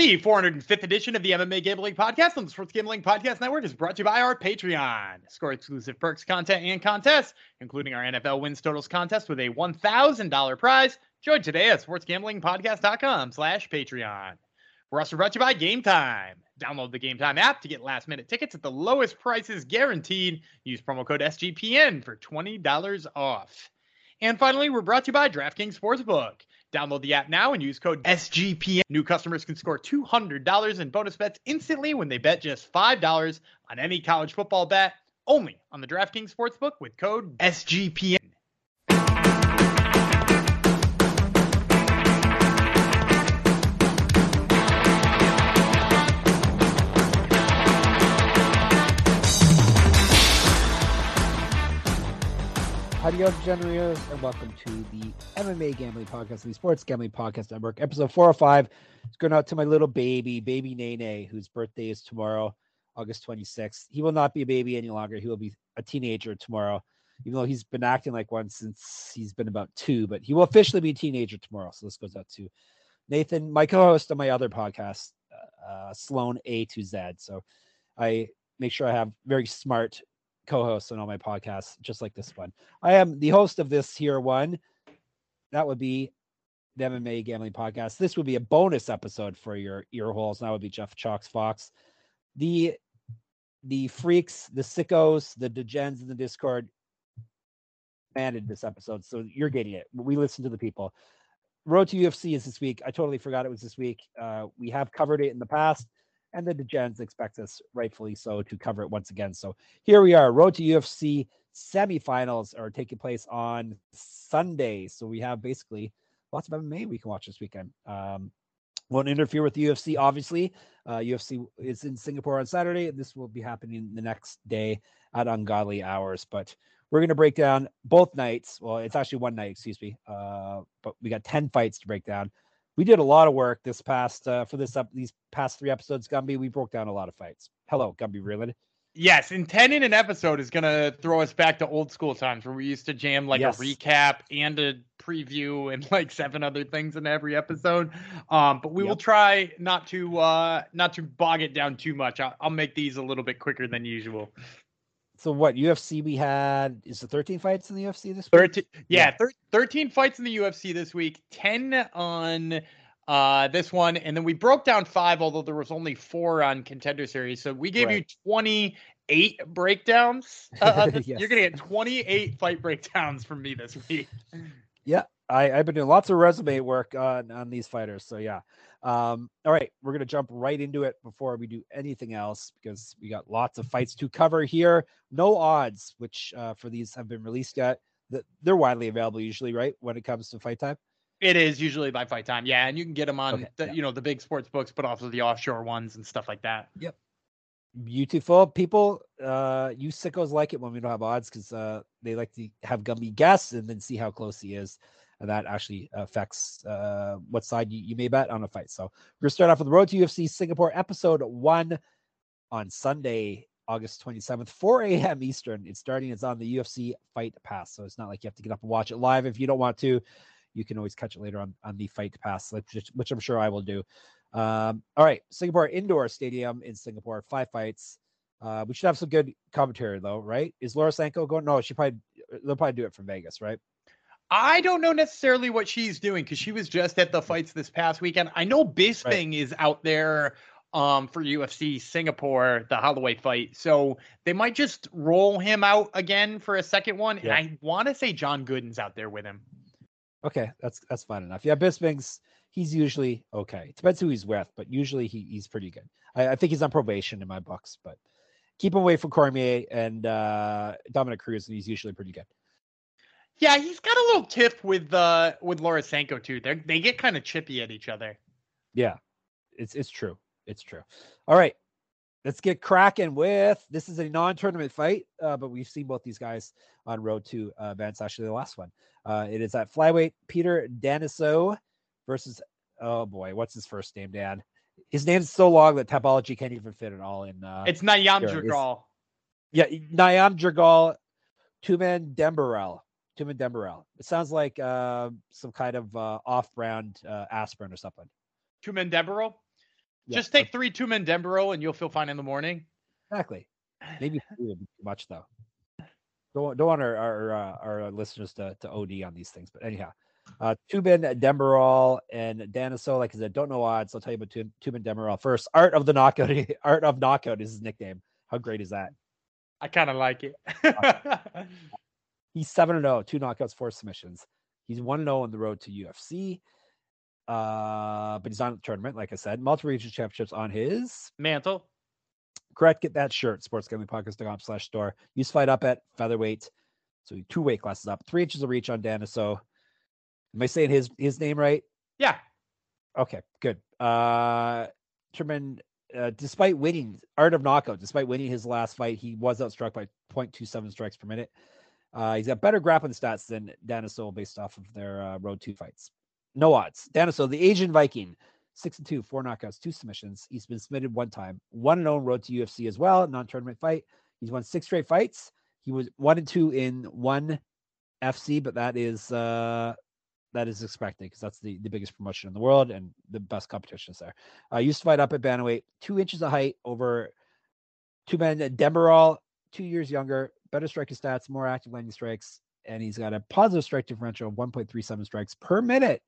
The 405th edition of the MMA Gambling Podcast on the Sports Gambling Podcast Network is brought to you by our Patreon. Score exclusive perks, content, and contests, including our NFL wins totals contest with a $1,000 prize. Join today at sportsgamblingpodcast.com slash Patreon. We're also brought to you by Game Time. Download the Game Time app to get last minute tickets at the lowest prices guaranteed. Use promo code SGPN for $20 off. And finally, we're brought to you by DraftKings Sportsbook. Download the app now and use code SGPN. New customers can score $200 in bonus bets instantly when they bet just $5 on any college football bet, only on the DraftKings Sportsbook with code SGPN. Adios, Generators, and welcome to the MMA Gambling Podcast, the Sports Gambling Podcast Network, episode 405. It's going out to my little baby, baby Nene, whose birthday is tomorrow, August 26th. He will not be a baby any longer. He will be a teenager tomorrow, even though he's been acting like one since he's been about two, but he will officially be a teenager tomorrow. So this goes out to Nathan, my co host on my other podcast, uh, Sloan A to Z. So I make sure I have very smart co-hosts on all my podcasts, just like this one. I am the host of this here one. That would be the MMA Gambling Podcast. This would be a bonus episode for your ear holes. And that would be Jeff Chalkx Fox. The the freaks, the sickos, the degens in the Discord demanded this episode, so you're getting it. We listen to the people. Road to UFC is this week. I totally forgot it was this week. Uh, we have covered it in the past and the Degens expect us, rightfully so, to cover it once again. So here we are. Road to UFC semifinals are taking place on Sunday. So we have basically lots of MMA we can watch this weekend. Um, won't interfere with the UFC, obviously. Uh, UFC is in Singapore on Saturday. This will be happening the next day at ungodly hours. But we're going to break down both nights. Well, it's actually one night, excuse me. Uh, but we got 10 fights to break down we did a lot of work this past uh, for this up these past three episodes. Gumby, we broke down a lot of fights. Hello, Gumby Vreeland. Yes, and 10 in an episode is going to throw us back to old school times where we used to jam like yes. a recap and a preview and like seven other things in every episode. Um, but we yep. will try not to uh, not to bog it down too much. I'll, I'll make these a little bit quicker than usual so what UFC we had is the 13 fights in the UFC this week? 13 yeah, yeah. Thir- 13 fights in the UFC this week, 10 on uh this one and then we broke down 5 although there was only 4 on contender series. So we gave right. you 28 breakdowns. Uh, yes. You're going to get 28 fight breakdowns from me this week. Yeah, I, I've been doing lots of resume work on on these fighters. So yeah, um, all right, we're going to jump right into it before we do anything else because we got lots of fights to cover here. No odds, which uh, for these have been released yet. They're widely available usually, right? When it comes to fight time. It is usually by fight time, yeah, and you can get them on okay, the, yeah. you know the big sports books, but also the offshore ones and stuff like that. Yep. Beautiful people. Uh, you sickos like it when we don't have odds because uh, they like to have Gumby guess and then see how close he is and that actually affects uh, what side you, you, may bet on a fight. So we're gonna start off with the Road to UFC Singapore episode one on Sunday, August 27th, 4 a.m. Eastern. It's starting. It's on the UFC Fight Pass, so it's not like you have to get up and watch it live if you don't want to. You can always catch it later on on the Fight Pass, which, which I'm sure I will do. Um, all right, Singapore Indoor Stadium in Singapore, five fights. Uh, we should have some good commentary though, right? Is Laura Sanko going? No, she probably they'll probably do it from Vegas, right? I don't know necessarily what she's doing because she was just at the fights this past weekend. I know Bisping right. is out there um, for UFC Singapore, the Holloway fight. So they might just roll him out again for a second one. Yeah. And I want to say John Gooden's out there with him. Okay, that's that's fine enough. Yeah, Bisping's he's usually okay. It depends who he's with, but usually he, he's pretty good. I, I think he's on probation in my books, but keep him away from Cormier and uh, Dominick Cruz, and he's usually pretty good. Yeah, he's got a little tiff with uh with Laura Sanko too. They they get kind of chippy at each other. Yeah, it's it's true. It's true. All right, let's get cracking with this is a non-tournament fight, uh, but we've seen both these guys on road to uh, events. Actually, the last one. Uh, it is at flyweight Peter Danesoe versus oh boy, what's his first name, Dan? His name's so long that Tapology can't even fit it all in. Uh, it's Nyamjargal. Yeah, Nayam Jagal, Tumendemberel. Tumen Demirel. It sounds like uh, some kind of uh, off-brand uh, aspirin or something. Tumen Demirel. Yeah, Just take three two men Denborough and you'll feel fine in the morning. exactly. Maybe three would be too much though. Don't don't want our our, uh, our listeners to, to OD on these things, but anyhow, uh, Tubin Demerol and Danesoe. Like I said, don't know odds. I'll tell you about Tu- Tubin Demerol first. Art of the knockout. Art of knockout is his nickname. How great is that? I kind of like it. He's seven and two knockouts, four submissions. He's one and zero on the road to UFC. Uh, but he's on the tournament, like I said, multiple regional championships on his Mantle. correct. Get that shirt, sportsgamblingpodcast.com slash store. Use fight up at featherweight. So two weight classes up, three inches of reach on Danesoe. Am I saying his his name right? Yeah. Okay, good. Uh Truman, uh, despite winning Art of Knockout, despite winning his last fight, he was outstruck by 0.27 strikes per minute. Uh, he's got better grappling stats than Danesoe based off of their uh, road two fights. No odds. Danesoe, the Asian Viking, six and two, four knockouts, two submissions. He's been submitted one time, one and own road to UFC as well, non-tournament fight. He's won six straight fights. He was one and two in one FC, but that is uh that is expected because that's the, the biggest promotion in the world and the best competition is there. Uh, used to fight up at bantamweight, two inches of height over two men. Demerol, two years younger, better striking stats, more active landing strikes, and he's got a positive strike differential of 1.37 strikes per minute.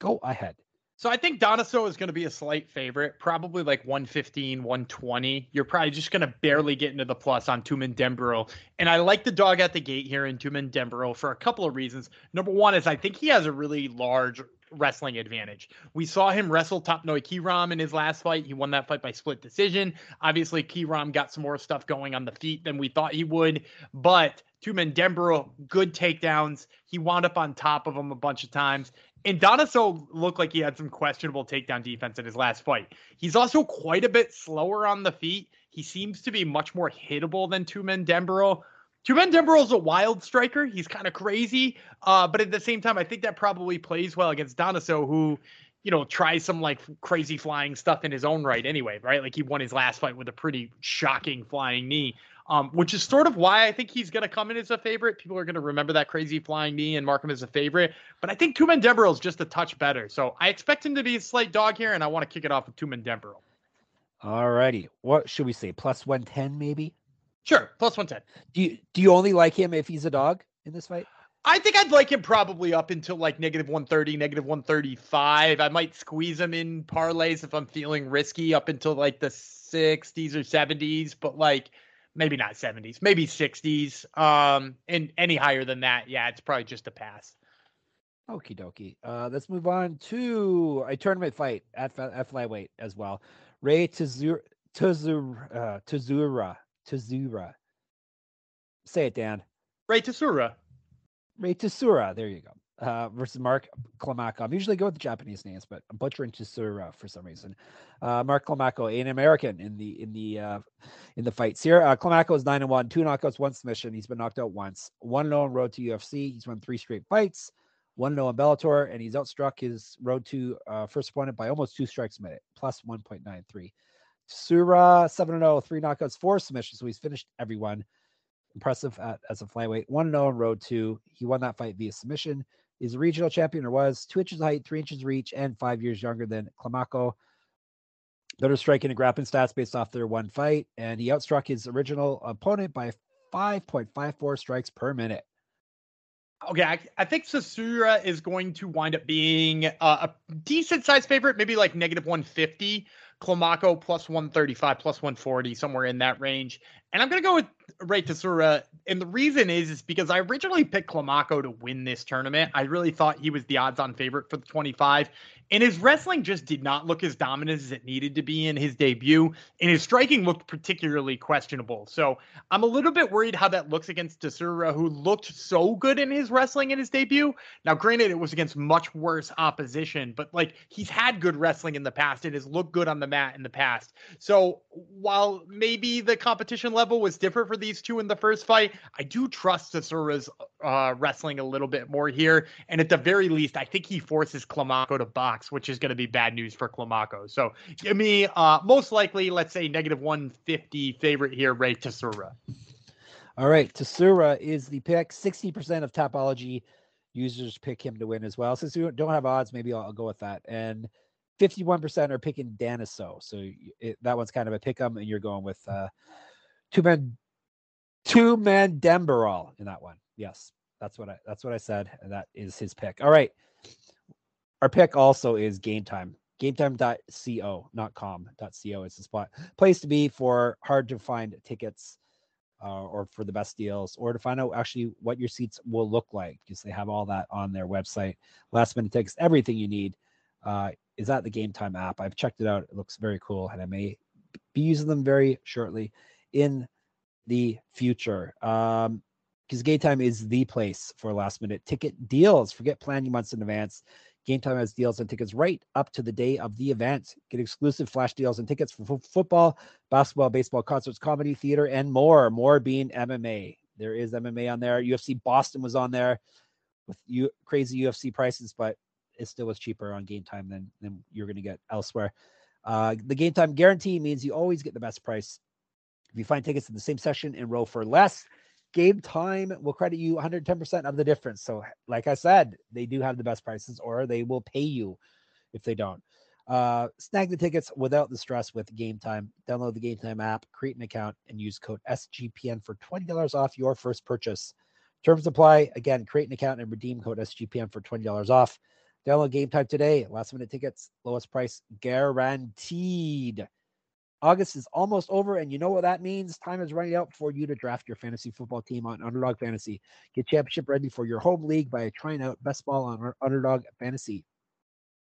Go ahead. So I think Donoso is going to be a slight favorite, probably like 115, 120. You're probably just going to barely get into the plus on Tumen Dembro. And I like the dog at the gate here in Tumen Dembro for a couple of reasons. Number one is I think he has a really large wrestling advantage. We saw him wrestle Topnoi Kiwram in his last fight. He won that fight by split decision. Obviously, Kiwram got some more stuff going on the feet than we thought he would, but Tumen Dembro, good takedowns. He wound up on top of him a bunch of times. And Donaso looked like he had some questionable takedown defense in his last fight. He's also quite a bit slower on the feet. He seems to be much more hittable than Tumen Dembro. Tumen Dembro is a wild striker. He's kind of crazy, uh, but at the same time, I think that probably plays well against Donaso, who, you know, tries some like crazy flying stuff in his own right. Anyway, right? Like he won his last fight with a pretty shocking flying knee um, which is sort of why I think he's going to come in as a favorite. People are going to remember that crazy flying knee and mark him as a favorite. But I think Tumen Demerol is just a touch better. So I expect him to be a slight dog here, and I want to kick it off with Tumen Demerol. All righty. What should we say? Plus 110, maybe? Sure, plus 110. Do you, do you only like him if he's a dog in this fight? I think I'd like him probably up until like negative 130, negative 135. I might squeeze him in parlays if I'm feeling risky up until like the 60s or 70s. But like, maybe not 70s, maybe 60s. Um, and any higher than that, yeah, it's probably just a pass. Okie dokie. Uh, let's move on to a tournament fight at, at flyweight as well. Ray Tazura, Tazura, uh, Tazura, Tazura. Say it, Dan. Ray Tazura. Ray Tazura. There you go uh, versus Mark Climaco. I usually go with the Japanese names, but I'm butchering Chisura for some reason. Uh, Mark Climaco, an American in the in the uh, in the fights here. Uh, Climaco is nine and one, two knockouts, one submission. He's been knocked out once. One no on road to UFC. He's won three straight fights. One no on Bellator, and he's outstruck his road to uh, first opponent by almost two strikes a minute, plus 1.93. Sura 7 0, three knockouts, four submissions. So he's finished everyone. Impressive at, as a flyweight. 1 0 on road two. He won that fight via submission is a regional champion or was two inches height, three inches reach, and five years younger than Climaco. Better striking and grappling stats based off their one fight, and he outstruck his original opponent by 5.54 strikes per minute. Okay, I, think Sasura is going to wind up being uh, a decent size favorite, maybe like negative 150. Climaco plus 135, plus 140, somewhere in that range. And I'm going to go with Ray Tasura. And the reason is, is because I originally picked Climaco to win this tournament. I really thought he was the odds on favorite for the 25. And his wrestling just did not look as dominant as it needed to be in his debut. And his striking looked particularly questionable. So I'm a little bit worried how that looks against Tasura, who looked so good in his wrestling in his debut. Now, granted, it was against much worse opposition, but like he's had good wrestling in the past and has looked good on the mat in the past. So while maybe the competition level was different for these two in the first fight, I do trust Tasura's uh, wrestling a little bit more here. And at the very least, I think he forces Climaco to box, which is going to be bad news for Climaco. So give me uh, most likely, let's say negative 150 favorite here, Ray Tasura. All right. Tasura is the pick. 60% of Tapology users pick him to win as well. Since we don't have odds, maybe I'll, I'll go with that. And 51% are picking Danesoe. So it, that one's kind of a pick 'em, and you're going with uh, two men, two man Demberall in that one. Yes, that's what I that's what I said, and that is his pick. All right, our pick also is Game Time. GameTime.co, not com. .co is the spot place to be for hard to find tickets. Uh, or for the best deals, or to find out actually what your seats will look like, because they have all that on their website. Last minute tickets, everything you need uh, is at the Game Time app. I've checked it out; it looks very cool, and I may be using them very shortly in the future. Um, because Game Time is the place for last minute ticket deals. Forget planning months in advance. Game Time has deals and tickets right up to the day of the event. Get exclusive flash deals and tickets for f- football, basketball, baseball, concerts, comedy, theater, and more. More being MMA. There is MMA on there. UFC Boston was on there with you crazy UFC prices, but it still was cheaper on Game Time than than you're going to get elsewhere. Uh, the Game Time guarantee means you always get the best price. If you find tickets in the same session in row for less, Game Time will credit you 110% of the difference. So, like I said, they do have the best prices, or they will pay you if they don't. Uh, snag the tickets without the stress with Game Time. Download the Game Time app, create an account, and use code SGPN for $20 off your first purchase. Terms apply. Again, create an account and redeem code SGPN for $20 off. Download Game Time today. Last minute tickets, lowest price guaranteed. August is almost over, and you know what that means. Time is running out for you to draft your fantasy football team on Underdog Fantasy. Get championship ready for your home league by trying out best ball on Underdog Fantasy.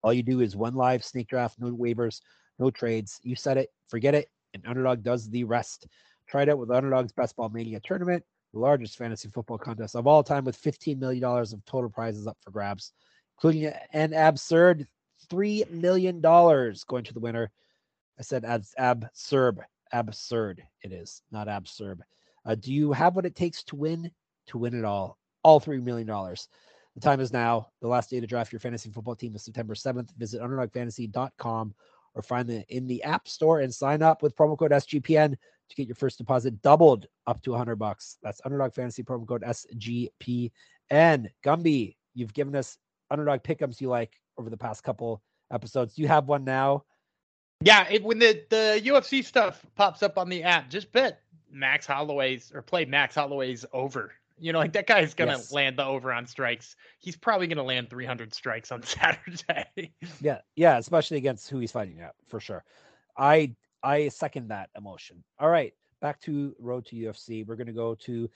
All you do is one live snake draft, no waivers, no trades. You set it, forget it, and Underdog does the rest. Try it out with Underdog's Best Ball Mania tournament, the largest fantasy football contest of all time, with $15 million of total prizes up for grabs, including an absurd $3 million going to the winner. I said as absurd, absurd. It is not absurd. Uh, do you have what it takes to win? To win it all, all three million dollars. The time is now. The last day to draft your fantasy football team is September 7th. Visit underdogfantasy.com or find it in the App Store and sign up with promo code SGPN to get your first deposit doubled up to 100 bucks. That's Underdog Fantasy promo code SGPN. Gumby, you've given us Underdog pickups you like over the past couple episodes. Do you have one now? Yeah, it, when the the UFC stuff pops up on the app, just bet Max Holloway's or play Max Holloway's over. You know, like that guy's gonna yes. land the over on strikes. He's probably gonna land 300 strikes on Saturday. yeah, yeah, especially against who he's fighting at for sure. I I second that emotion. All right, back to road to UFC. We're gonna go to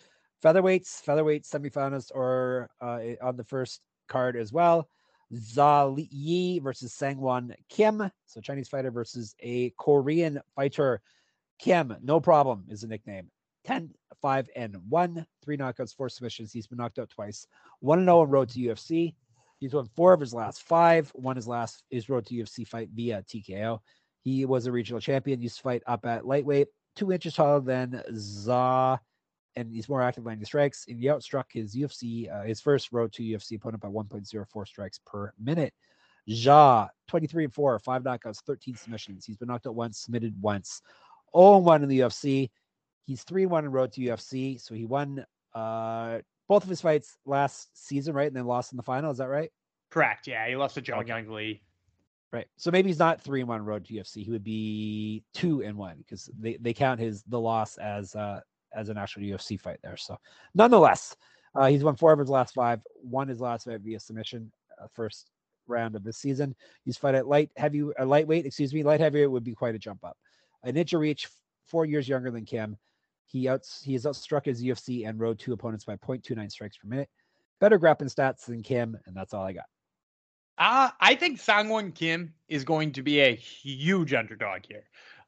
featherweights, featherweight semifinals, or uh, on the first card as well. Zha Yi versus Sangwon Kim. So Chinese fighter versus a Korean fighter. Kim, no problem is the nickname. 10, 5, and 1. Three knockouts, four submissions. He's been knocked out twice. 1 0 on road to UFC. He's won four of his last five. Won his last his road to UFC fight via TKO. He was a regional champion. Used to fight up at lightweight, two inches taller than Za and he's more active landing strikes. And he outstruck his UFC, uh, his first road to UFC opponent by 1.04 strikes per minute. Ja, 23 and 4, five knockouts, 13 submissions. He's been knocked out once, submitted once. 0 1 in the UFC. He's 3 1 in road to UFC. So he won uh, both of his fights last season, right? And then lost in the final. Is that right? Correct. Yeah. He lost to John okay. Young Lee. Right. So maybe he's not 3 and 1 road to UFC. He would be 2 and 1 because they, they count his the loss as uh, as an actual UFC fight there. So, nonetheless, uh, he's won four of his last five, won his last fight via submission, uh, first round of the season. He's fight at light heavy, uh, lightweight, excuse me, light heavyweight would be quite a jump up. An inch of reach, four years younger than Kim. He outs he has outstruck his UFC and road two opponents by 0.29 strikes per minute. Better grappling stats than Kim, and that's all I got. Uh, I think Sangwon Kim is going to be a huge underdog here.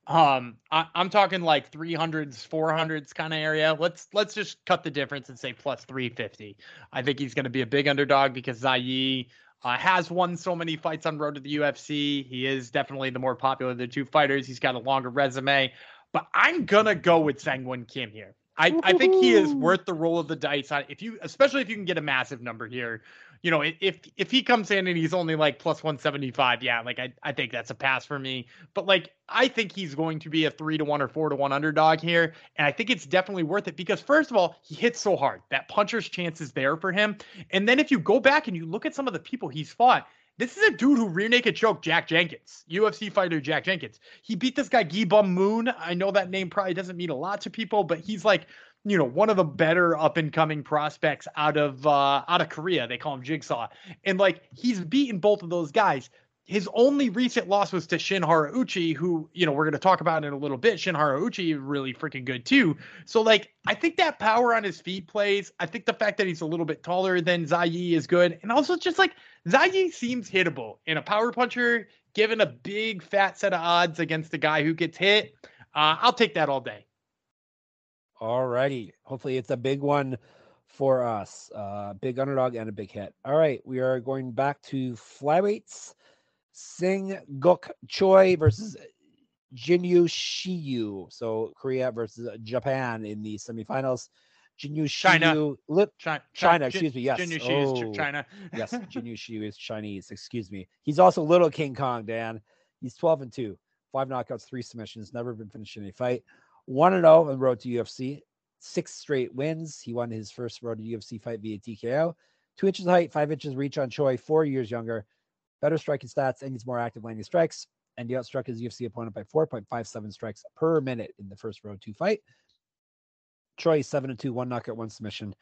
Um, I, am talking like 300s, 400s kind of area. Let's let's just cut the difference and say plus 350. I think he's going to be a big underdog because Zha Yi uh, has won so many fights on road to the UFC. He is definitely the more popular of the two fighters. He's got a longer resume, but I'm gonna go with Sangwon Kim here. I, I think he is worth the roll of the dice on if you especially if you can get a massive number here you know, if if he comes in and he's only like plus 175, yeah, like I, I think that's a pass for me. But like I think he's going to be a three to one or four to one underdog here. And I think it's definitely worth it because first of all, he hits so hard. That puncher's chance is there for him. And then if you go back and you look at some of the people he's fought, this is a dude who rear naked choked Jack Jenkins, UFC fighter Jack Jenkins. He beat this guy Gi Bum Moon. I know that name probably doesn't mean a lot to people, but he's like, you know, one of the better up and coming prospects out of uh out of Korea. They call him Jigsaw. And like he's beaten both of those guys his only recent loss was to Shin Haraguchi, who, you know, we're going to talk about in a little bit. Shin Haraguchi really freaking good too. So, like, I think that power on his feet plays. I think the fact that he's a little bit taller than Zayi is good. And also, just like Zayi seems hittable in a power puncher, given a big fat set of odds against a guy who gets hit. Uh, I'll take that all day. All righty. Hopefully, it's a big one for us. Uh, big underdog and a big hit. All right. We are going back to flyweights. Sing Guk Choi versus Jinyu Shiyu. So Korea versus Japan in the semifinals. Jinyu China. Shiyu, li- China, China, excuse me. Yes. Jinyu Shi Oh, is China. yes, Jinyu Shiyu is Chinese. Excuse me. He's also little King Kong, Dan. He's 12 and 2, five knockouts, three submissions, never been finished in a fight. 1 and 0 on the road to UFC, six straight wins. He won his first road to UFC fight via TKO. Two inches height, five inches reach on Choi, four years younger, better striking stats, and he's more active landing strikes. And he outstruck his UFC opponent by 4.57 strikes per minute in the first road two fight. Choi, 7 and 2, one knockout, one submission.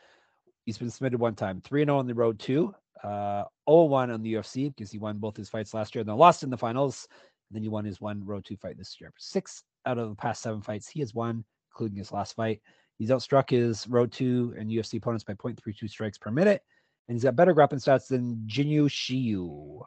He's been submitted one time, 3 0 on the road two, uh, 0 1 on the UFC because he won both his fights last year and then lost in the finals. And then he won his one road two fight this year. Six out of the past seven fights he has won, including his last fight. He's outstruck his road two and UFC opponents by 0.32 strikes per minute. And he's got better grappling stats than Jinyu Shiyu.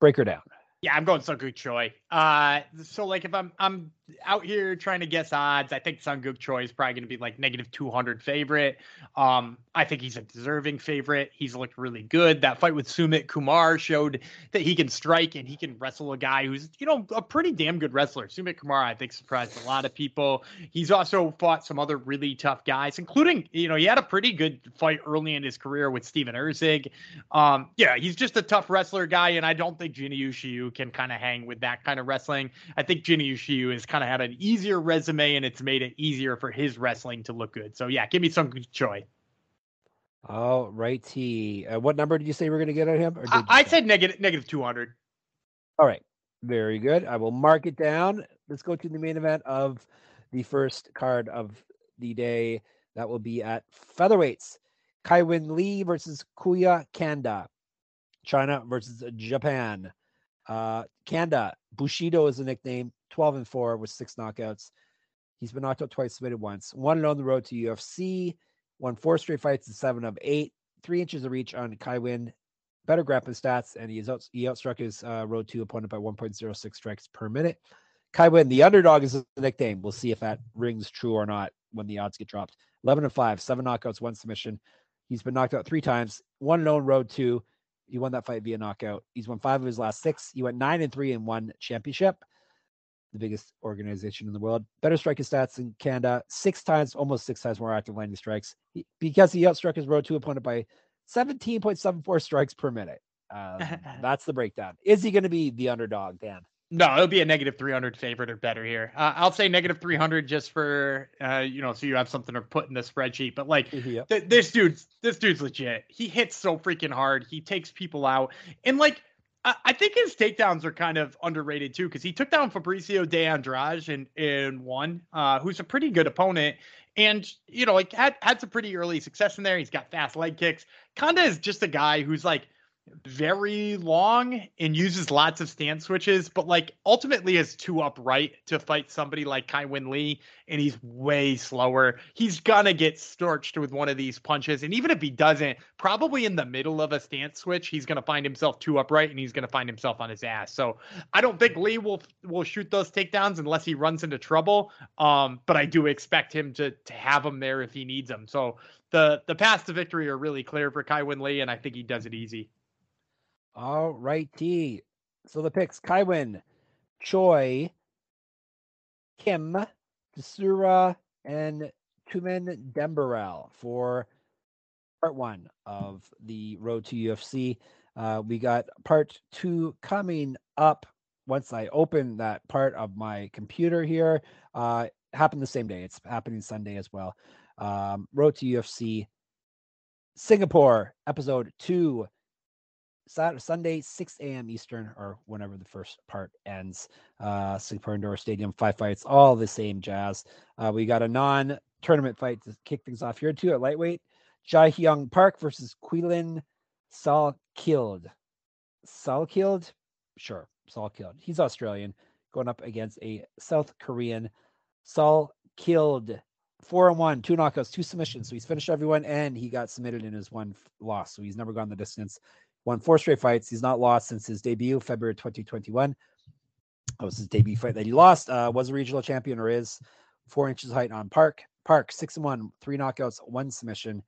Break her down. Yeah, I'm going Sunguk Choi. Uh, so like if I'm I'm out here trying to guess odds, I think Sunguk Choi is probably going to be like negative 200 favorite. Um, I think he's a deserving favorite. He's looked really good. That fight with Sumit Kumar showed that he can strike and he can wrestle a guy who's you know a pretty damn good wrestler. Sumit Kumar, I think, surprised a lot of people. He's also fought some other really tough guys, including you know he had a pretty good fight early in his career with Steven Erceg. Um, yeah, he's just a tough wrestler guy, and I don't think Jinyu Shiu can kind of hang with that kind of wrestling. I think Jinyu Shiu has kind of had an easier resume, and it's made it easier for his wrestling to look good. So yeah, give me some Choi. All righty. Uh, what number did you say we're going to get on him? I, I said negative negative 200. All right. Very good. I will mark it down. Let's go to the main event of the first card of the day. That will be at featherweights. Kaiwin Lee versus Koya Kanda. China versus Japan. Uh, Kanda, Bushido is the nickname, 12 and 4 with six knockouts. He's been knocked out twice, submitted once. One and on the road to UFC. Won four straight fights and seven of eight. Three inches of reach on Kaiwin better grappling stats, and he, is out, he outstruck his uh, road two opponent by 1.06 strikes per minute. Kai Win, the underdog is the nickname. We'll see if that rings true or not when the odds get dropped. 11 and 5, seven knockouts, one submission. He's been knocked out three times, one on road two. He won that fight via knockout. He's won five of his last six. He went nine and three in one championship, the biggest organization in the world. Better striking stats in Canada, six times, almost six times more active landing strikes. He, because he outstruck his road two opponent by 17.74 strikes per minute. Um, that's the breakdown. Is he going to be the underdog, Dan? No, it'll be a negative 300 favorite or better here. Uh, I'll say negative 300 just for, uh, you know, so you have something to put in the spreadsheet. But like, Yep. th- this dude's this dude's legit. He hits so freaking hard. He takes people out, and like, I, I think his takedowns are kind of underrated too because he took down Fabricio De Andrade in in one, uh, who's a pretty good opponent. And you know, like had had some pretty early success in there. He's got fast leg kicks. Kanda is just a guy who's like very long and uses lots of stance switches, but like ultimately is too upright to fight somebody like Kai Win Lee, and he's way slower. He's gonna get storched with one of these punches, and even if he doesn't, probably in the middle of a stance switch, he's gonna find himself too upright and he's gonna find himself on his ass. So I don't think Lee will will shoot those takedowns unless he runs into trouble. Um, but I do expect him to to have them there if he needs them. So the the paths to victory are really clear for Kai Win Lee, and I think he does it easy. All righty. So the picks Kaiwin, Choi, Kim, Tsura, and Tumendemberel for part one of the Road to UFC. Uh, we got part two coming up once I open that part of my computer here. Uh, happened the same day. It's happening Sunday as well. Um, Road to UFC Singapore, episode two Saturday, Sunday, 6 a.m. Eastern, or whenever the first part ends. Uh, Sleeper Indoor Stadium, five fights, all the same jazz. Uh, we got a non tournament fight to kick things off here, too, at lightweight. Jai Hyung Park versus Quillan Salkilld. Salkilld? Sure, Salkilld. He's Australian, going up against a South Korean Salkilld. Four and one, two knockouts, two submissions. So he's finished everyone, and he got submitted in his one loss. So he's never gone the distance won four straight fights. He's not lost since his debut, February 2021. That was his debut fight that he lost. Uh, was a regional champion or is four inches height on Park. Park six and one, three knockouts, one submission.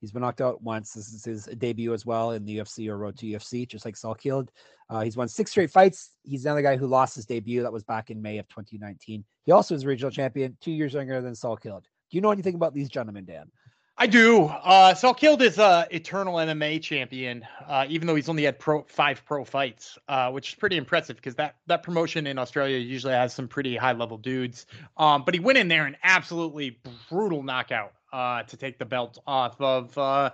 He's been knocked out once. This is his debut as well in the UFC or road to UFC, just like Saul Salkilld. Uh, he's won six straight fights. He's another guy who lost his debut. That was back in May of 2019. He also is a regional champion, two years younger than Salkilld. Do you know anything about these gentlemen, Dan? I do. Uh, killed is a eternal MMA champion, uh, even though he's only had pro five pro fights, uh, which is pretty impressive because that that promotion in Australia usually has some pretty high level dudes. Um, but he went in there and absolutely brutal knockout uh, to take the belt off of. Uh,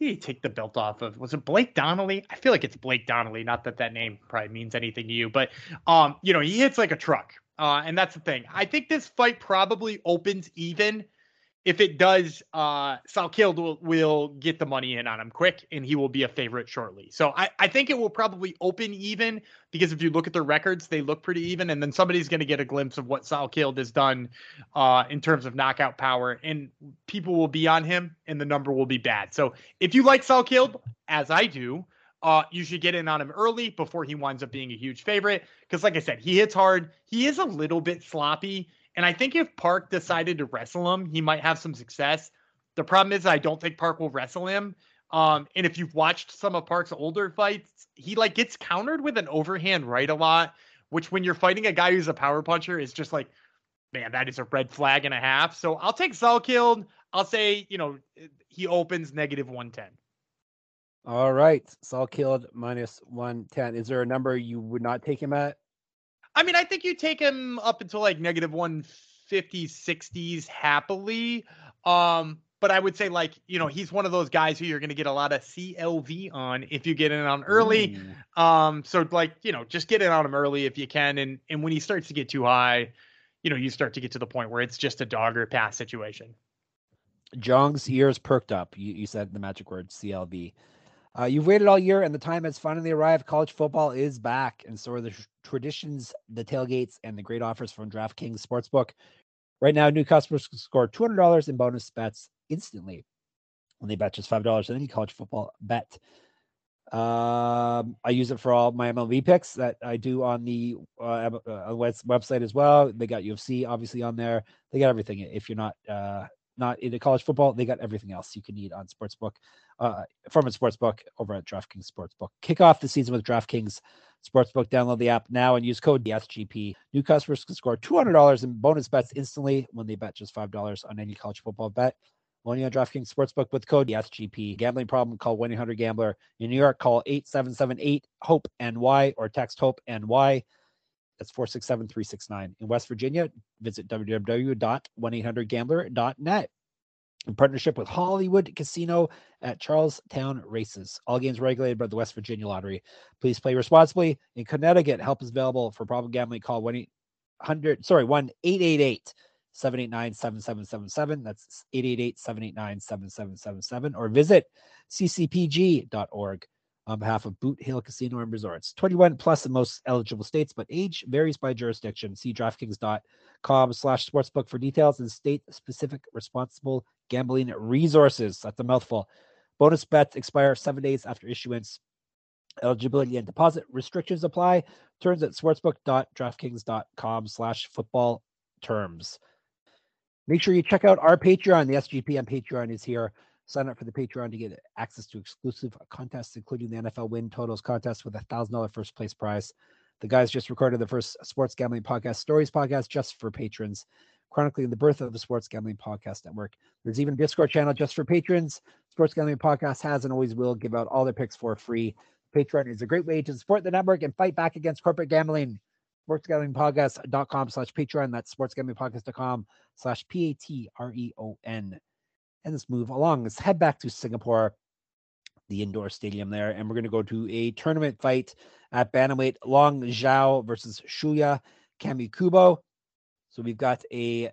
who did he take the belt off of? Was it Blake Donnelly? I feel like it's Blake Donnelly. Not that that name probably means anything to you, but um, you know he hits like a truck, uh, and that's the thing. I think this fight probably opens even if it does, uh, Salkilld will, will get the money in on him quick, and he will be a favorite shortly. So I, I think it will probably open even because if you look at their records, they look pretty even, and then somebody's going to get a glimpse of what Salkilld has done uh, in terms of knockout power, and people will be on him, and the number will be bad. So if you like Salkilld, as I do, uh, you should get in on him early before he winds up being a huge favorite. Because, like I said, he hits hard. He is a little bit sloppy and I think if Park decided to wrestle him, he might have some success. The problem is I don't think Park will wrestle him. Um, and if you've watched some of Park's older fights, he like gets countered with an overhand right a lot, which when you're fighting a guy who's a power puncher is just like, man, that is a red flag and a half. So I'll take Salkilld. I'll say, you know, he opens negative 110. All right. Salkilld minus 110. Is there a number you would not take him at? I mean, I think you take him up until like negative 150s, 60s happily. Um, but I would say like, you know, he's one of those guys who you're going to get a lot of CLV on if you get in on early. Ooh. Um, so like, you know, just get in on him early if you can. And and when he starts to get too high, you know, you start to get to the point where it's just a dog or pass situation. Jong's ears perked up. You, you said the magic word CLV. Uh, you've waited all year, and the time has finally arrived. College football is back, and so are the traditions, the tailgates, and the great offers from DraftKings Sportsbook. Right now, new customers can score $200 in bonus bets instantly when they bet just $5 on any college football bet. Um, I use it for all my MLB picks that I do on the uh, uh website as well. They got UFC obviously on there. They got everything. If you're not uh, not into college football, they got everything else you can need on Sportsbook, uh, from a Sportsbook over at DraftKings Sportsbook. Kick off the season with DraftKings Sportsbook. Download the app now and use code SGP. New customers can score $200 in bonus bets instantly when they bet just $5 on any college football bet. Only on DraftKings Sportsbook with code SGP. Gambling problem? Call 1 800 Gambler. In New York, call 8778 HOPE NY or text HOPE NY. That's 467 369. In West Virginia, visit www.1800gambler.net. In partnership with Hollywood Casino at Charlestown Races. All games regulated by the West Virginia Lottery. Please play responsibly. In Connecticut, help is available for problem gambling. Call 1 800, sorry, 1 888 789 7777. That's 888 789 7777. Or visit ccpg.org on behalf of Boot Hill Casino and Resorts. 21 plus in most eligible states, but age varies by jurisdiction. See DraftKings.com slash sportsbook for details and state-specific responsible gambling resources. That's a mouthful. Bonus bets expire seven days after issuance. Eligibility and deposit restrictions apply. Terms at sportsbook.draftkings.com slash football terms. Make sure you check out our Patreon. The SGP on Patreon is here Sign up for the Patreon to get access to exclusive contests, including the NFL Win Totals contest with a thousand dollar first place prize. The guys just recorded the first sports gambling podcast, Stories podcast, just for patrons, chronicling the birth of the Sports Gambling Podcast Network. There's even a Discord channel just for patrons. Sports Gambling Podcast has and always will give out all their picks for free. Patreon is a great way to support the network and fight back against corporate gambling. SportsGamblingPodcast.com slash Patreon. That's SportsGamblingPodcast.com slash P A T R E O N and let's move along. Let's head back to Singapore. the indoor stadium there. And we're going to go to a tournament fight at bantamweight Long Zhao versus Shuya Kamikubo. So we've got a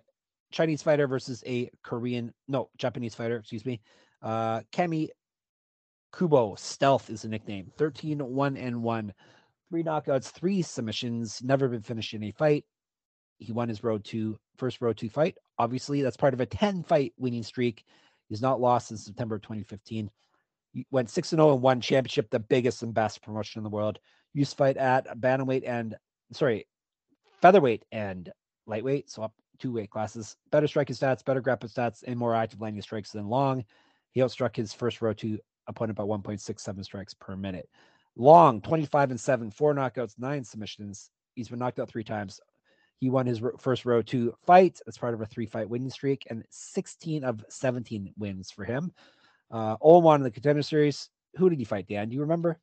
Chinese fighter versus a Korean, no, Japanese fighter, excuse me. Uh, Kami Kubo, Stealth is the nickname. 13 1 and 1. Three knockouts, three submissions, never been finished in a fight. He won his road to first road to fight. Obviously, that's part of a 10 fight winning streak. He's not lost since September 2015. He went 6 0 and won championship, the biggest and best promotion in the world. Used to fight at bantamweight and sorry, featherweight and lightweight, so up two weight classes. Better striking stats, better grappling stats, and more active landing strikes than Long. He outstruck his first row to opponent by 1.67 strikes per minute. Long, 25 and 7, four knockouts, nine submissions. He's been knocked out three times. He won his first row two fight as part of a three fight winning streak, and 16 of 17 wins for him. Uh, 0 1 in the contender series. Who did he fight, Dan? Do you remember?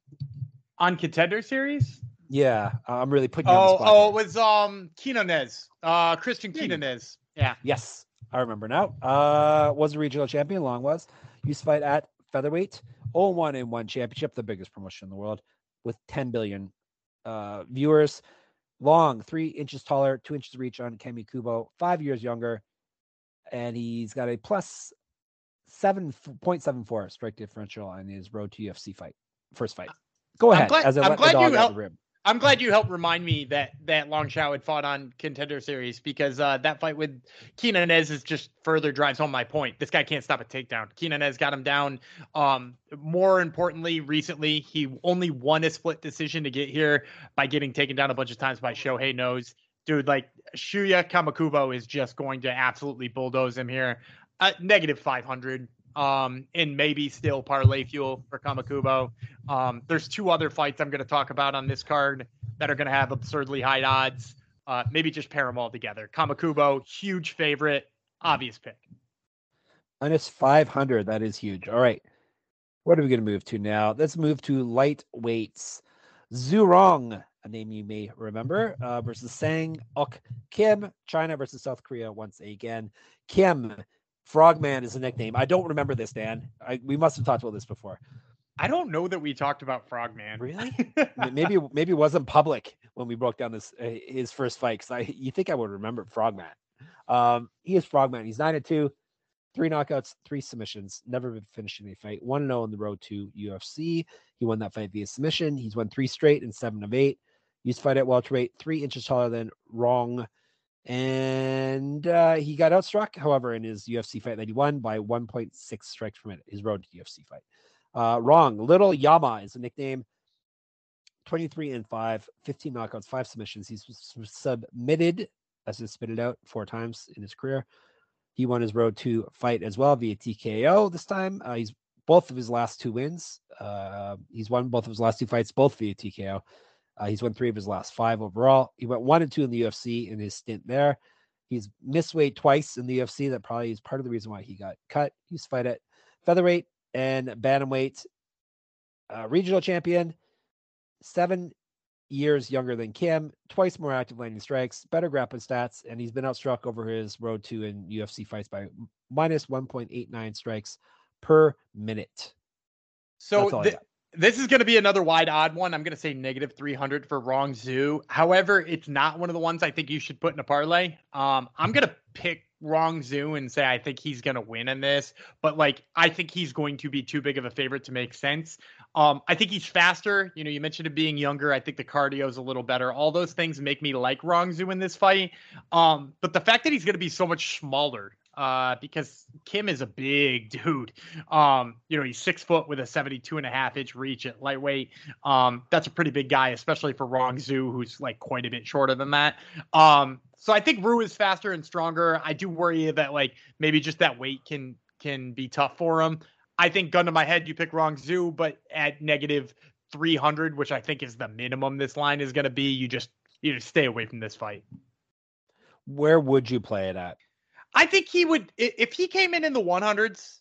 On contender series? Yeah, I'm really putting. Oh, oh, it was um Quinones, uh, Christian Quinones. Yeah. Yes, I remember now. Uh, was a regional champion. Long was used to fight at featherweight. 0-1 in one championship, the biggest promotion in the world, with 10 billion uh, viewers. Long, three inches taller, two inches reach on Kamikubo, five years younger, and he's got a plus 7.74 strike differential on his road to UFC fight, first fight. Uh, Go ahead. I'm glad, I'm glad you helped. I'm glad you helped remind me that that Long Zhao had fought on Contender Series because uh, that fight with Quinones is just further drives home my point. This guy can't stop a takedown. Quinones got him down. Um, more importantly, recently he only won a split decision to get here by getting taken down a bunch of times by Shohei Nose. Dude, like Shuya Kamikubo is just going to absolutely bulldoze him here. Uh, negative 500 um, and maybe still parlay fuel for Kamikubo. Um, there's two other fights I'm going to talk about on this card that are going to have absurdly high odds. Uh, maybe just pair them all together. Kamikubo, huge favorite, obvious pick. Minus 500. That is huge. All right. What are we going to move to now? Let's move to lightweights. Zurong, a name you may remember, uh, versus Sang Ok Kim, China versus South Korea once again. Kim Frogman is a nickname. I don't remember this, Dan. I, we must have talked about this before. I don't know that we talked about Frogman. Really? maybe maybe it wasn't public when we broke down this uh, his first fight. Because I you think I would remember Frogman. Um, he is Frogman. He's nine and two, three knockouts, three submissions. Never been finished in a fight. One zero on the road to UFC. He won that fight via submission. He's won three straight and seven of eight. Used to fight at welterweight, three inches taller than Rong and uh, he got outstruck, however, in his UFC fight that he won by 1.6 strikes per minute, his road to UFC fight. Uh, Rong. Little Yama is a nickname. 23 and 5, 15 knockouts, five submissions. He's submitted, as he spitted out four times in his career. He won his road to fight as well via TKO this time. Uh, he's both of his last two wins. Uh, he's won both of his last two fights, both via TKO. Uh, he's won three of his last five overall. He went one and two in the UFC in his stint there. He's missed weight twice in the UFC. That probably is part of the reason why he got cut. He's fight at featherweight and bantamweight. Uh, regional champion, seven years younger than Kim, twice more active landing strikes, better grappling stats, and he's been outstruck over his road to in UFC fights by minus 1.89 strikes per minute. So this is going to be another wide odd one. I'm going to say negative 300 for Rong Zhu. However, it's not one of the ones I think you should put in a parlay. Um, I'm going to pick Rong Zhu and say I think he's going to win in this, but like I think he's going to be too big of a favorite to make sense. Um, I think he's faster. You know, you mentioned him being younger. I think the cardio is a little better. All those things make me like Rong Zhu in this fight. Um, but the fact that he's going to be so much smaller uh, because Kim is a big dude. Um, you know, he's six foot with a 72 and a half inch reach at lightweight. Um, that's a pretty big guy, especially for Rong Zhu, who's like quite a bit shorter than that. Um, so I think Ru is faster and stronger. I do worry that like maybe just that weight can can be tough for him. I think gun to my head, you pick Rong Zhu, but at negative 300, which I think is the minimum this line is going to be, you just you just stay away from this fight. Where would you play it at? I think he would if he came in in the 100s.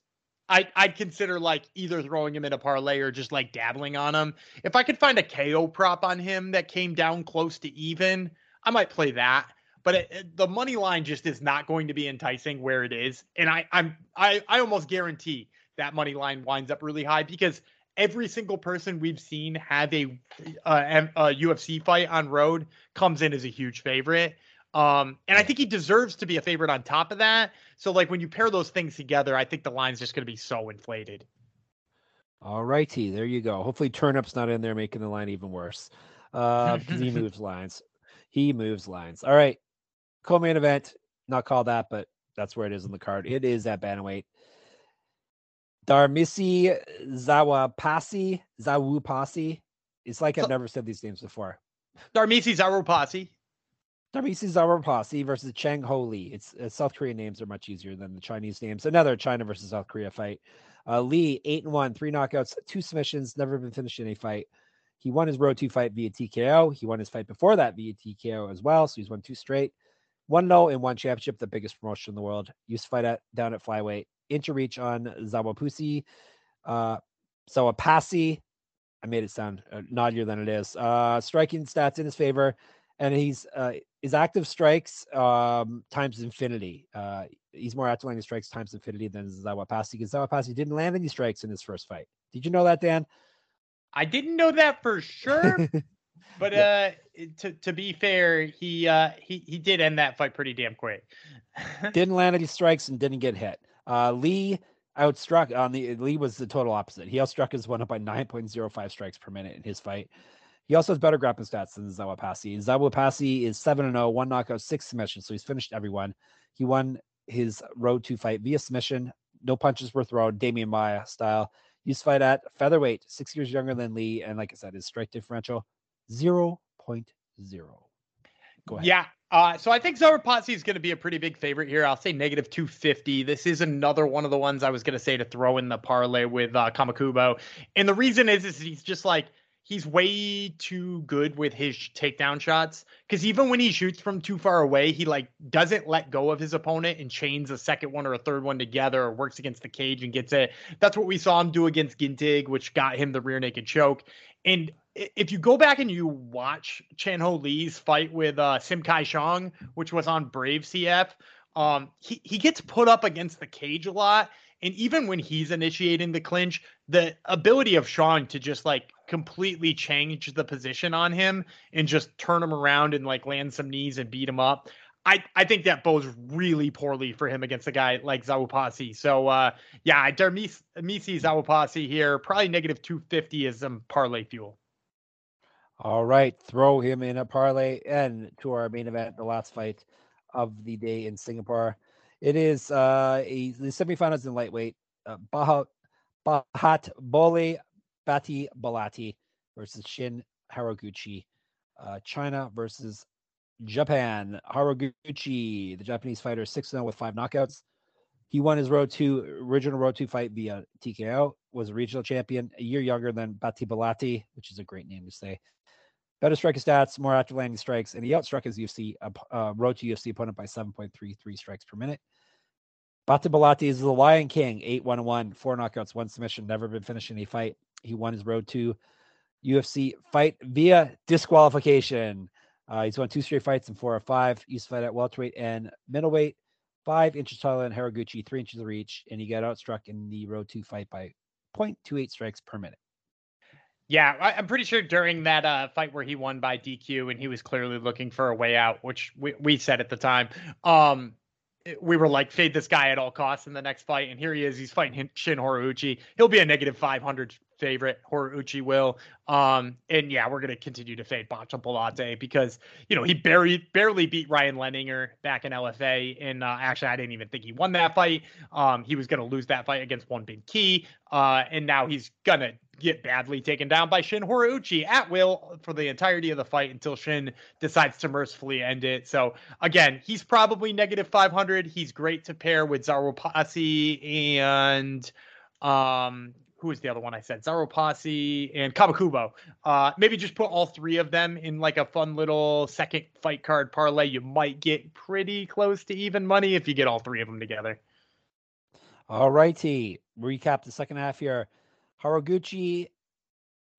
I I'd consider like either throwing him in a parlay or just like dabbling on him. If I could find a KO prop on him that came down close to even, I might play that. But it, it, the money line just is not going to be enticing where it is, and I I'm I I almost guarantee that money line winds up really high because every single person we've seen have a, uh, a, a UFC fight on road comes in as a huge favorite. Um, and I think he deserves to be a favorite on top of that. So, like when you pair those things together, I think the line's just going to be so inflated. All righty, there you go. Hopefully, Turnip's not in there making the line even worse. Uh, he moves lines. He moves lines. All right, co-main event. Not called that, but that's where it is on the card. It is at bantamweight. Darmisi Zawapasi, Zawupasi. It's like I've never said these names before. Darmisi Zawupasi. Daermisi Zhawupasi versus Chang Ho Lee. It's uh, South Korean names are much easier than the Chinese names. Another China versus South Korea fight. Uh, Lee eight and one, three knockouts, two submissions, never been finished in a fight. He won his road two fight via TKO. He won his fight before that via TKO as well. So he's won two straight. One no and one championship, the biggest promotion in the world. Used to fight at down at flyweight. Inch reach on Zhawupasi. Uh Zhawupasi. I made it sound uh, naughtier than it is. Uh striking stats in his favor. And he's uh his active strikes um, times infinity. Uh, he's more active landing strikes times infinity than Zhawupasi because Zhawupasi didn't land any strikes in his first fight. Did you know that, Dan? I didn't know that for sure. but uh, to to be fair, he uh, he he did end that fight pretty damn quick. didn't land any strikes and didn't get hit. Uh, Lee outstruck on the Lee was the total opposite. He outstruck his one up by 9.05 strikes per minute in his fight. He also has better grappling stats than Zhawupasi. Zhawupasi is 7 0, one knockout, six submissions. So he's finished everyone. He won his road to fight via submission. No punches were thrown, Demian Maia style. He's fight at featherweight, six years younger than Lee. And like I said, his strike differential 0.0. Go ahead. Yeah. Uh, so I think Zhawupasi is going to be a pretty big favorite here. I'll say negative 250. This is another one of the ones I was going to say to throw in the parlay with uh, Kamikubo. And the reason is, is he's just like, he's way too good with his takedown shots because even when he shoots from too far away he like doesn't let go of his opponent and chains a second one or a third one together or works against the cage and gets it. That's what we saw him do against gintig which got him the rear naked choke. And if you go back and you watch Chan Ho Lee's fight with uh, Sim Kai Xiong, which was on Brave CF, um, he, he gets put up against the cage a lot. And even when he's initiating the clinch, the ability of Sean to just like completely change the position on him and just turn him around and like land some knees and beat him up. I, I think that bodes really poorly for him against a guy like Zhawupasi. So uh yeah, Daermisi Zhawupasi here, probably negative 250 is some parlay fuel. All right, throw him in a parlay and to our main event, the last fight of the day in Singapore. It is uh, a, the semifinals in lightweight. Uh, Bahat, Bahat Bole Bati Balati versus Shin Haraguchi. Uh, China versus Japan. Haraguchi, the Japanese fighter, 6 0 with five knockouts. He won his Road 2, original Road 2 fight via TKO, was a regional champion, a year younger than Bati Balati, which is a great name to say. Better striker stats, more active landing strikes, and he outstruck his UFC uh, uh, road to UFC opponent by 7.33 strikes per minute. Bati Balati is the Lion King, 8 1 1, four knockouts, one submission, never been finished in a fight. He won his road to UFC fight via disqualification. Uh, he's won two straight fights in four or five. He's fight at welterweight and middleweight, five inches taller than Haraguchi, three inches of reach, and he got outstruck in the road to fight by 0.28 strikes per minute. Yeah, I'm pretty sure during that uh, fight where he won by DQ and he was clearly looking for a way out, which we, we said at the time, um, we were like, fade this guy at all costs in the next fight. And here he is. He's fighting Shin Horiguchi. He'll be a negative 500 favorite. Horiguchi will. Um, and yeah, we're to continue to fade Bacha because, you know, he barely, barely beat Ryan Lenninger back in LFA. And uh, actually, I didn't even think he won that fight. Um, he was to lose that fight against Won Bin Ki. Uh, and now he's to get badly taken down by Shin Horiguchi at will for the entirety of the fight until Shin decides to mercifully end it. So again, he's probably negative 500. He's great to pair with Zhawupasi and um who is the other one I said? Zhawupasi and Kamikubo. Uh, maybe just put all three of them in like a fun little second fight card parlay. You might get pretty close to even money if you get all three of them together. All righty. Recap the second half here. Haraguchi.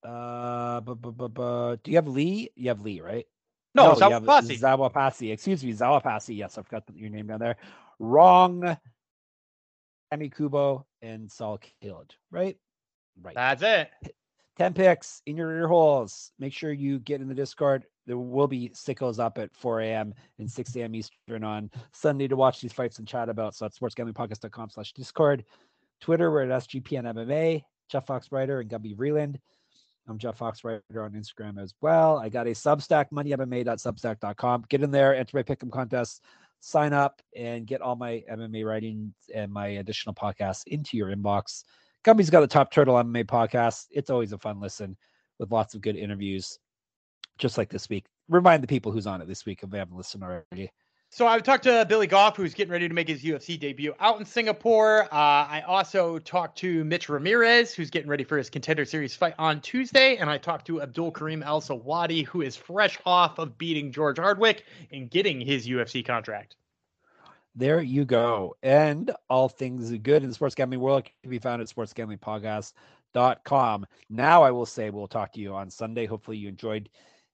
Uh, bu- bu- bu- bu- do you have Lee? You have Lee, right? No, no Zhawupasi. Zhawupasi. Excuse me, Zhawupasi. Yes, I've got your name down there. Rong. Emi Kubo and Saul Caled, right? Right. That's it. 10 picks in your ear holes. Make sure you get in the Discord. There will be sickos up at 4 a.m. and 6 a.m. Eastern on Sunday to watch these fights and chat about. So that's sportsgamblingpodcast.com slash Discord. Twitter, we're at SGPN MMA, Jeff Foxwriter and Gumby Vreeland. I'm Jeff Foxwriter on Instagram as well. I got a Substack, moneymma.substack.com. Get in there, enter my pick'em contest, sign up, and get all my MMA writings and my additional podcasts into your inbox. Gumby's got the Top Turtle MMA podcast. It's always a fun listen with lots of good interviews, just like this week. Remind the people who's on it this week if they haven't listened already. So I've talked to Billy Goff, who's getting ready to make his UFC debut out in Singapore. Uh, I also talked to Mitch Ramirez, who's getting ready for his Contender Series fight on Tuesday, and I talked to Abdul Karim El Sawadi, who is fresh off of beating George Hardwick and getting his UFC contract. There you go. And all things good in the sports gambling world can be found at sportsgamblingpodcast.com. Now I will say we'll talk to you on Sunday. Hopefully you enjoyed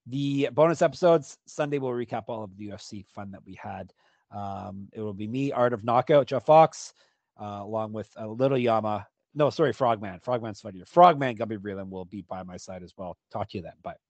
the bonus episodes. Sunday we'll recap all of the UFC fun that we had. Um, it will be me, Art of Knockout, Jeff Fox, uh, along with a little Yama. No, sorry, Frogman. Frogman's funnier. Frogman Gumby Vreeland will be by my side as well. Talk to you then. Bye.